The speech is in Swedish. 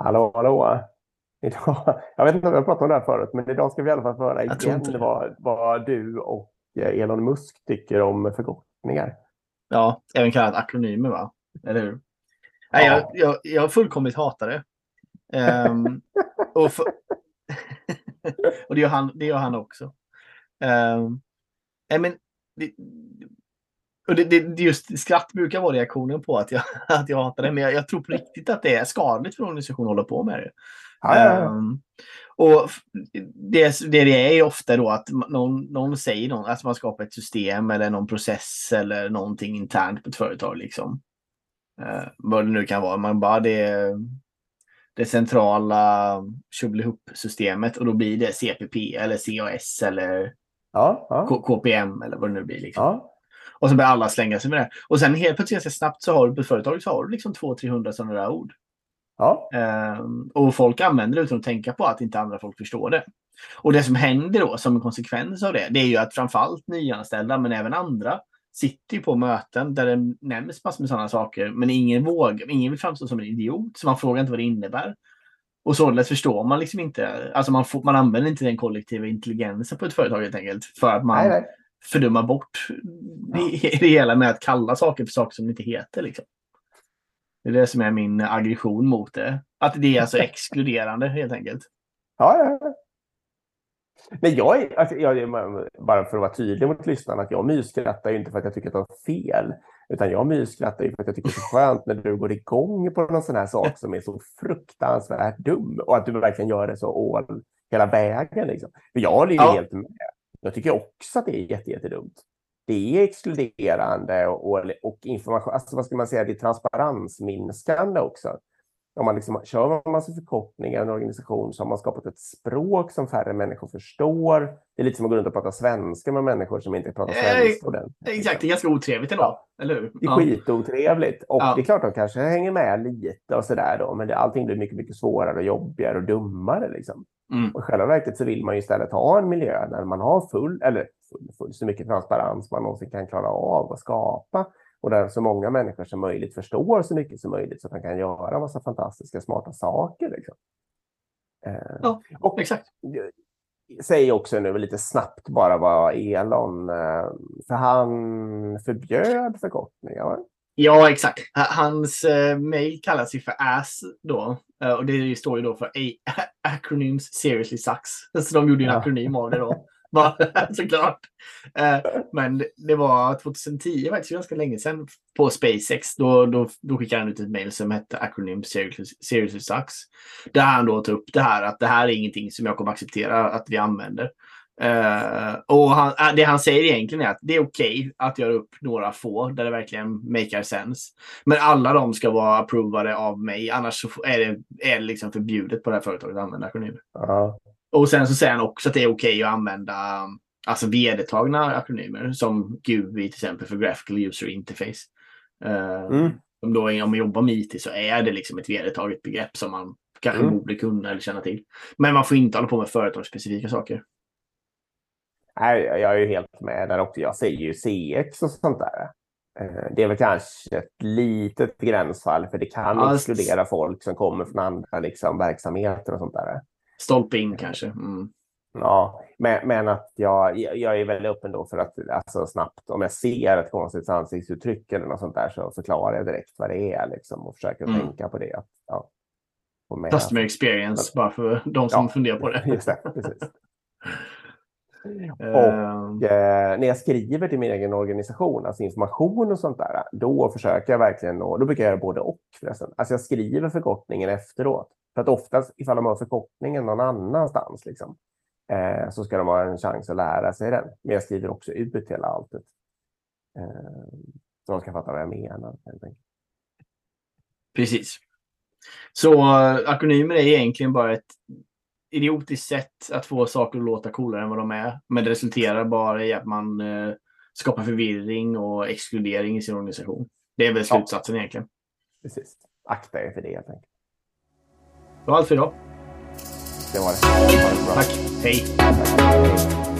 Hallå, hallå. Idag, jag vet inte om har pratat om det här förut, men idag ska vi i alla fall få höra igen vad, vad du och eh, Elon Musk tycker om förkortningar. Ja, även kallat akronymer, va? Eller hur? Nej, jag, jag, jag fullkomligt hatar det. Um, och, för... och det, gör han, det gör han också. Um, men, det, och det, det, just skratt brukar vara reaktionen på att jag, att jag hatar det, men jag, jag tror på riktigt att det är skadligt för en organisation att hålla på med det. Ja, ja, ja. Um, och det, det, det är ofta då att någon, någon säger någon, att man skapar ett system eller någon process eller någonting internt på ett företag. Liksom. Uh, vad det nu kan vara. Man bara det, det centrala Tjolihoop-systemet och då blir det CPP eller CAS eller ja. KPM eller vad det nu blir. Liksom. Och så börjar alla slänga sig med det. Och sen helt plötsligt ganska snabbt så har du på företaget så har du liksom 200-300 sådana där ord. Ja. Um, och folk använder det utan att tänka på att inte andra folk förstår det. Och det som händer då som en konsekvens av det, det är ju att framförallt nyanställda men även andra sitter på möten där det nämns massor med sådana saker men ingen vågar, ingen vill framstå som en idiot så man frågar inte vad det innebär. Och således förstår man liksom inte, alltså man, får, man använder inte den kollektiva intelligensen på ett företag helt enkelt för att man nej, nej fördöma bort det, det hela med att kalla saker för saker som det inte heter. Liksom. Det är det som är min aggression mot det. Att det är alltså exkluderande helt enkelt. Ja, ja. Men jag, är, alltså, jag, bara för att vara tydlig mot lyssnarna, att jag mysskrattar inte för att jag tycker att det är fel. Utan jag mysskrattar för att jag tycker det är skönt när du går igång på någon sån här sak som är så fruktansvärt dum. Och att du verkligen gör det så all, hela vägen. Liksom. För jag håller ju ja. helt med. Jag tycker också att det är jättedumt. Det är exkluderande och, och information, alltså vad ska man säga, det är transparensminskande också. Om man liksom kör en massa förkortningar i en organisation så har man skapat ett språk som färre människor förstår. Det är lite som att gå runt och prata svenska med människor som inte pratar svenska eh, Exakt, det är ganska otrevligt ändå, ja. eller hur? Det är ja. skitotrevligt. Och ja. det är klart att de kanske hänger med lite och sådär då, men det, allting blir mycket, mycket svårare och jobbigare och dummare liksom. Mm. Och i själva verket så vill man ju istället ha en miljö där man har full, eller full, full så mycket transparens man någonsin kan klara av att skapa och där så många människor som möjligt förstår så mycket som möjligt så att man kan göra en massa fantastiska smarta saker. Liksom. Eh, ja, och exakt. Säg också nu lite snabbt bara vad Elon, eh, för han förbjöd förkortningar. Ja, exakt. Hans eh, mail kallas ju för ASS då. Eh, och det står ju då för A Acronyms Seriously Sucks. Så de gjorde ju en akronym av det då. Såklart. Eh, men det var 2010, faktiskt ganska länge sedan, på SpaceX. Då, då, då skickade han ut ett mail som hette Acronym Seriously, Sucks. Där han då tar upp det här att det här är ingenting som jag kommer acceptera att vi använder. Uh, och han, eh, det han säger egentligen är att det är okej okay att göra upp några få där det verkligen makar sense. Men alla de ska vara approvade av mig, annars så är det, är det liksom förbjudet på det här företaget att använda akronymer. Ja. Och sen så säger han också att det är okej okay att använda alltså vedertagna akronymer som GUI till exempel för Graphical User Interface. Uh, mm. om, då, om man jobbar med IT så är det liksom ett vedertaget begrepp som man kanske mm. borde kunna eller känna till. Men man får inte hålla på med företagsspecifika saker. Nej, jag är ju helt med där också. Jag säger ju CX och sånt där. Eh, det är väl kanske ett litet gränsfall för det kan ja, exkludera folk som kommer från andra liksom, verksamheter och sånt där. Stolpe in kanske. Mm. Ja, men, men att jag, jag är väldigt öppen då för att alltså, snabbt, om jag ser ett konstigt ansiktsuttryck eller något sånt där så förklarar jag direkt vad det är liksom, och försöker mm. tänka på det. Att, ja, Customer experience, bara för de som ja, funderar på det. Just det, precis. Och eh, när jag skriver till min egen organisation, alltså information och sånt där, då försöker jag verkligen, och då brukar jag göra både och förresten. Alltså jag skriver förkortningen efteråt. För att oftast ifall de har förkortningen någon annanstans, liksom, eh, så ska de ha en chans att lära sig den. Men jag skriver också ut hela alltet. Eh, så de ska fatta vad jag menar. Precis. Så uh, akronymer är egentligen bara ett idiotiskt sätt att få saker att låta coolare än vad de är. Men det resulterar bara i att man eh, skapar förvirring och exkludering i sin organisation. Det är väl slutsatsen ja. egentligen. Precis. Akta er för det helt enkelt. Det var allt för idag. Det var det. det var Tack. Hej.